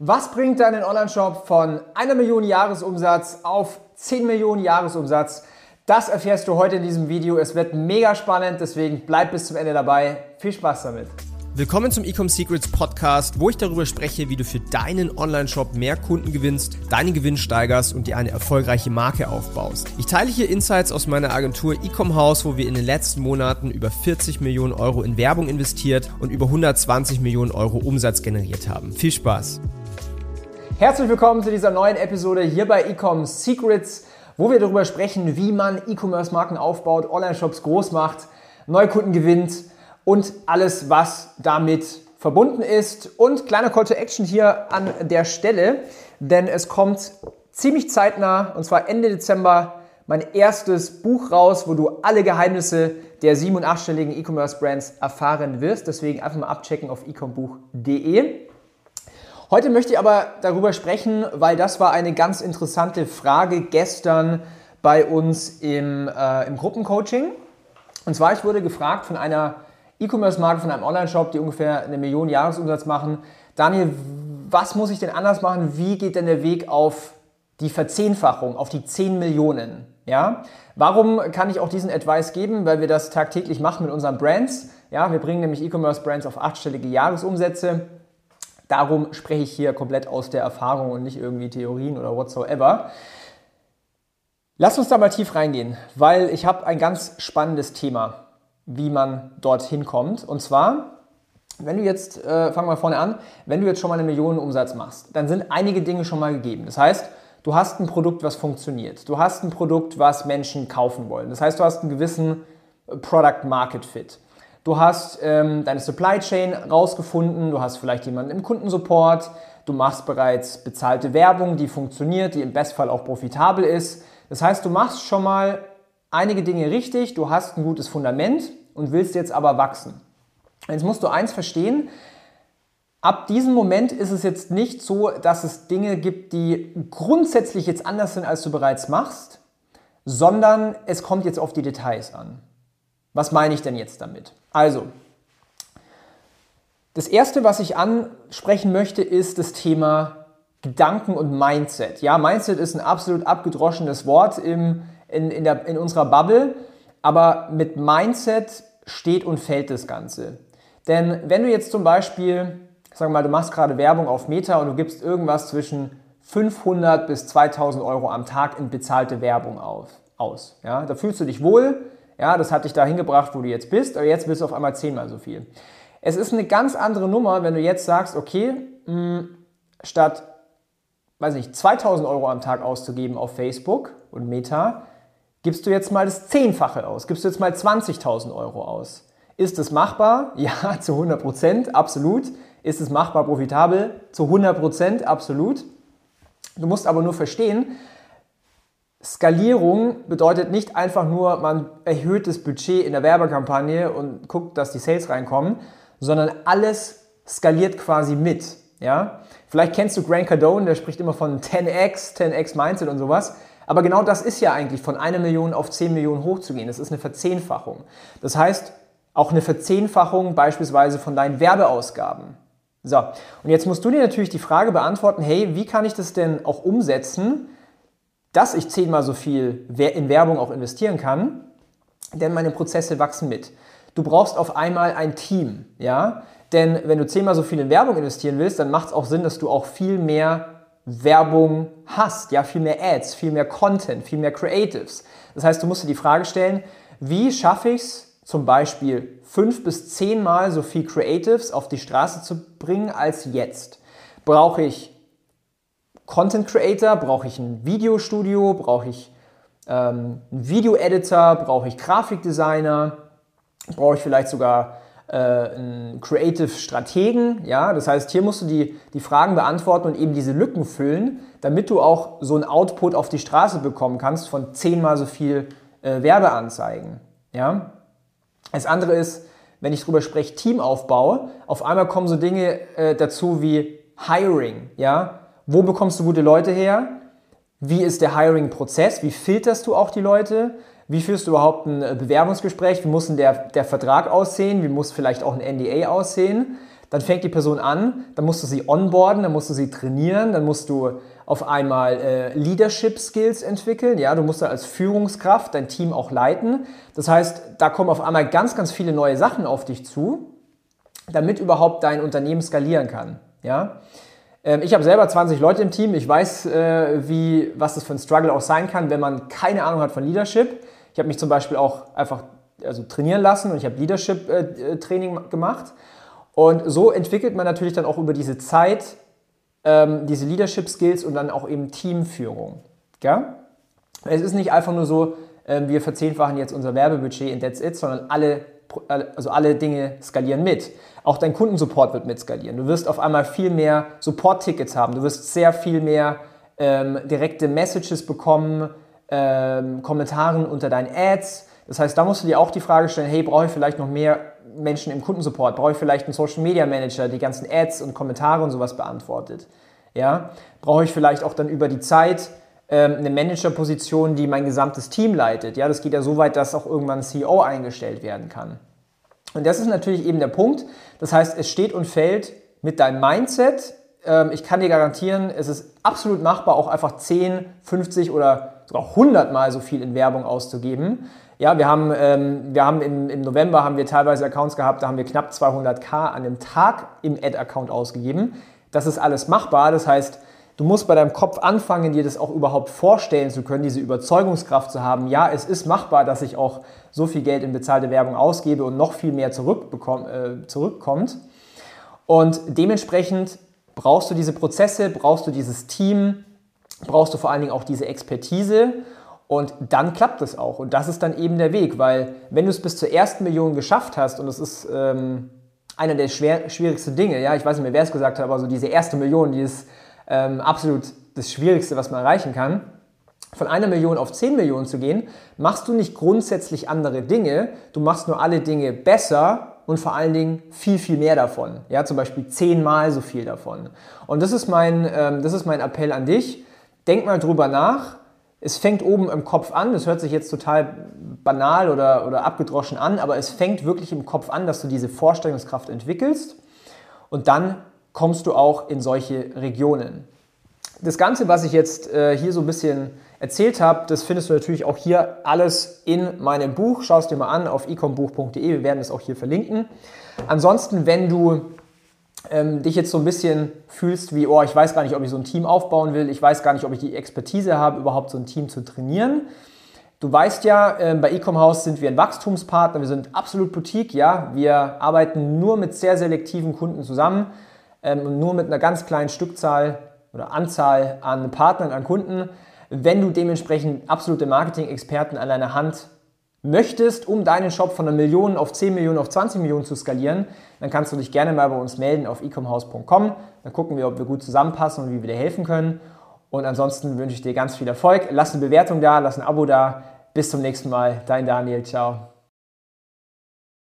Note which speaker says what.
Speaker 1: Was bringt deinen Online-Shop von einer Million Jahresumsatz auf 10 Millionen Jahresumsatz? Das erfährst du heute in diesem Video. Es wird mega spannend, deswegen bleib bis zum Ende dabei. Viel Spaß damit.
Speaker 2: Willkommen zum Ecom Secrets Podcast, wo ich darüber spreche, wie du für deinen Online-Shop mehr Kunden gewinnst, deinen Gewinn steigerst und dir eine erfolgreiche Marke aufbaust. Ich teile hier Insights aus meiner Agentur Ecom House, wo wir in den letzten Monaten über 40 Millionen Euro in Werbung investiert und über 120 Millionen Euro Umsatz generiert haben. Viel Spaß!
Speaker 1: Herzlich willkommen zu dieser neuen Episode hier bei Ecom Secrets, wo wir darüber sprechen, wie man E-Commerce-Marken aufbaut, Online-Shops groß macht, Neukunden gewinnt und alles, was damit verbunden ist. Und kleiner Call to Action hier an der Stelle, denn es kommt ziemlich zeitnah, und zwar Ende Dezember, mein erstes Buch raus, wo du alle Geheimnisse der sieben- und achtstelligen E-Commerce-Brands erfahren wirst. Deswegen einfach mal abchecken auf ecombuch.de. Heute möchte ich aber darüber sprechen, weil das war eine ganz interessante Frage gestern bei uns im, äh, im Gruppencoaching. Und zwar, ich wurde gefragt von einer E-Commerce-Marke, von einem Online-Shop, die ungefähr eine Million Jahresumsatz machen. Daniel, was muss ich denn anders machen? Wie geht denn der Weg auf die Verzehnfachung, auf die 10 Millionen? Ja? Warum kann ich auch diesen Advice geben? Weil wir das tagtäglich machen mit unseren Brands. Ja, wir bringen nämlich E-Commerce-Brands auf achtstellige Jahresumsätze. Darum spreche ich hier komplett aus der Erfahrung und nicht irgendwie Theorien oder whatsoever. Lass uns da mal tief reingehen, weil ich habe ein ganz spannendes Thema, wie man dorthin kommt. Und zwar, wenn du jetzt, äh, fangen wir vorne an, wenn du jetzt schon mal eine Million Umsatz machst, dann sind einige Dinge schon mal gegeben. Das heißt, du hast ein Produkt, was funktioniert. Du hast ein Produkt, was Menschen kaufen wollen. Das heißt, du hast einen gewissen Product Market Fit. Du hast ähm, deine Supply Chain rausgefunden, du hast vielleicht jemanden im Kundensupport, du machst bereits bezahlte Werbung, die funktioniert, die im Bestfall auch profitabel ist. Das heißt, du machst schon mal einige Dinge richtig, du hast ein gutes Fundament und willst jetzt aber wachsen. Jetzt musst du eins verstehen, ab diesem Moment ist es jetzt nicht so, dass es Dinge gibt, die grundsätzlich jetzt anders sind, als du bereits machst, sondern es kommt jetzt auf die Details an. Was meine ich denn jetzt damit? Also, das Erste, was ich ansprechen möchte, ist das Thema Gedanken und Mindset. Ja, Mindset ist ein absolut abgedroschenes Wort im, in, in, der, in unserer Bubble, aber mit Mindset steht und fällt das Ganze. Denn wenn du jetzt zum Beispiel, sagen wir mal, du machst gerade Werbung auf Meta und du gibst irgendwas zwischen 500 bis 2000 Euro am Tag in bezahlte Werbung auf, aus. Ja, da fühlst du dich wohl, ja, das hat dich dahin gebracht, wo du jetzt bist, aber jetzt bist du auf einmal zehnmal so viel. Es ist eine ganz andere Nummer, wenn du jetzt sagst, okay, mh, hm, statt, weiß nicht, 2000 Euro am Tag auszugeben auf Facebook und Meta, gibst du jetzt mal das Zehnfache aus, gibst du jetzt mal 20.000 Euro aus. Ist es machbar? Ja, zu 100 Prozent, absolut. Ist es machbar profitabel? Zu 100 Prozent, absolut. Du musst aber nur verstehen, Skalierung bedeutet nicht einfach nur, man erhöht das Budget in der Werbekampagne und guckt, dass die Sales reinkommen, sondern alles skaliert quasi mit. Ja? Vielleicht kennst du Grant Cardone, der spricht immer von 10x, 10x Mindset und sowas. Aber genau das ist ja eigentlich von einer Million auf 10 Millionen hochzugehen. Das ist eine Verzehnfachung. Das heißt, auch eine Verzehnfachung beispielsweise von deinen Werbeausgaben. So, und jetzt musst du dir natürlich die Frage beantworten, hey, wie kann ich das denn auch umsetzen, dass ich zehnmal so viel in Werbung auch investieren kann, denn meine Prozesse wachsen mit. Du brauchst auf einmal ein Team, ja? Denn wenn du zehnmal so viel in Werbung investieren willst, dann macht es auch Sinn, dass du auch viel mehr Werbung hast, ja, viel mehr Ads, viel mehr Content, viel mehr Creatives. Das heißt, du musst dir die Frage stellen, wie schaffe ich es zum Beispiel fünf bis zehnmal so viel Creatives auf die Straße zu bringen als jetzt? Brauche ich Content Creator? Brauche ich ein Videostudio? Brauche ich ähm, einen Video-Editor? Brauche ich Grafikdesigner? Brauche ich vielleicht sogar äh, einen Creative Strategen? Ja, das heißt, hier musst du die, die Fragen beantworten und eben diese Lücken füllen, damit du auch so ein Output auf die Straße bekommen kannst von zehnmal so viel äh, Werbeanzeigen. Ja? Das andere ist, wenn ich darüber spreche, Teamaufbau, auf einmal kommen so Dinge äh, dazu wie Hiring. Ja? Wo bekommst du gute Leute her? Wie ist der Hiring-Prozess? Wie filterst du auch die Leute? Wie führst du überhaupt ein äh, Bewerbungsgespräch? Wie muss denn der, der Vertrag aussehen? Wie muss vielleicht auch ein NDA aussehen? dann fängt die Person an, dann musst du sie onboarden, dann musst du sie trainieren, dann musst du auf einmal äh, Leadership Skills entwickeln. Ja, du musst da als Führungskraft dein Team auch leiten. Das heißt, da kommen auf einmal ganz, ganz viele neue Sachen auf dich zu, damit überhaupt dein Unternehmen skalieren kann. Ja. Ähm, ich habe selber 20 Leute im Team. Ich weiß, äh, wie, was das für ein Struggle auch sein kann, wenn man keine Ahnung hat von Leadership. Ich habe mich zum Beispiel auch einfach also trainieren lassen und ich habe Leadership-Training äh, gemacht. Und so entwickelt man natürlich dann auch über diese Zeit ähm, diese Leadership Skills und dann auch eben Teamführung. Ja? Es ist nicht einfach nur so, äh, wir verzehnfachen jetzt unser Werbebudget in That's It, sondern alle, also alle Dinge skalieren mit. Auch dein Kundensupport wird mit skalieren. Du wirst auf einmal viel mehr Support-Tickets haben. Du wirst sehr viel mehr ähm, direkte Messages bekommen, ähm, Kommentaren unter deinen Ads. Das heißt, da musst du dir auch die Frage stellen, hey, brauche ich vielleicht noch mehr Menschen im Kundensupport? Brauche ich vielleicht einen Social Media Manager, der die ganzen Ads und Kommentare und sowas beantwortet? Ja? Brauche ich vielleicht auch dann über die Zeit ähm, eine Managerposition, die mein gesamtes Team leitet? Ja, das geht ja so weit, dass auch irgendwann ein CEO eingestellt werden kann. Und das ist natürlich eben der Punkt. Das heißt, es steht und fällt mit deinem Mindset. Ähm, ich kann dir garantieren, es ist absolut machbar, auch einfach 10, 50 oder sogar 100 Mal so viel in Werbung auszugeben. Ja, wir haben, ähm, wir haben im, im November haben wir teilweise Accounts gehabt, da haben wir knapp 200k an einem Tag im Ad-Account ausgegeben. Das ist alles machbar. Das heißt, du musst bei deinem Kopf anfangen, dir das auch überhaupt vorstellen zu können, diese Überzeugungskraft zu haben. Ja, es ist machbar, dass ich auch so viel Geld in bezahlte Werbung ausgebe und noch viel mehr äh, zurückkommt. Und dementsprechend brauchst du diese Prozesse, brauchst du dieses Team, brauchst du vor allen Dingen auch diese Expertise und dann klappt es auch. Und das ist dann eben der Weg, weil wenn du es bis zur ersten Million geschafft hast, und das ist ähm, einer der schwer, schwierigsten Dinge, ja, ich weiß nicht mehr, wer es gesagt hat, aber so diese erste Million, die ist ähm, absolut das Schwierigste, was man erreichen kann. Von einer Million auf zehn Millionen zu gehen, machst du nicht grundsätzlich andere Dinge, du machst nur alle Dinge besser und vor allen Dingen viel, viel mehr davon. Ja, zum Beispiel zehnmal so viel davon. Und das ist mein, ähm, das ist mein Appell an dich. Denk mal drüber nach, es fängt oben im Kopf an, das hört sich jetzt total banal oder, oder abgedroschen an, aber es fängt wirklich im Kopf an, dass du diese Vorstellungskraft entwickelst und dann kommst du auch in solche Regionen. Das Ganze, was ich jetzt äh, hier so ein bisschen erzählt habe, das findest du natürlich auch hier alles in meinem Buch. Schau es dir mal an auf ecombuch.de, wir werden es auch hier verlinken. Ansonsten, wenn du ähm, dich jetzt so ein bisschen fühlst wie, oh, ich weiß gar nicht, ob ich so ein Team aufbauen will, ich weiß gar nicht, ob ich die Expertise habe, überhaupt so ein Team zu trainieren. Du weißt ja, äh, bei Ecom sind wir ein Wachstumspartner, wir sind absolut Boutique, ja. Wir arbeiten nur mit sehr selektiven Kunden zusammen ähm, nur mit einer ganz kleinen Stückzahl oder Anzahl an Partnern, an Kunden. Wenn du dementsprechend absolute Marketing-Experten an deiner Hand möchtest, um deinen Shop von einer Million auf 10 Millionen auf 20 Millionen zu skalieren, dann kannst du dich gerne mal bei uns melden auf ecomhouse.com. Dann gucken wir, ob wir gut zusammenpassen und wie wir dir helfen können. Und ansonsten wünsche ich dir ganz viel Erfolg. Lass eine Bewertung da, lass ein Abo da. Bis zum nächsten Mal. Dein Daniel. Ciao.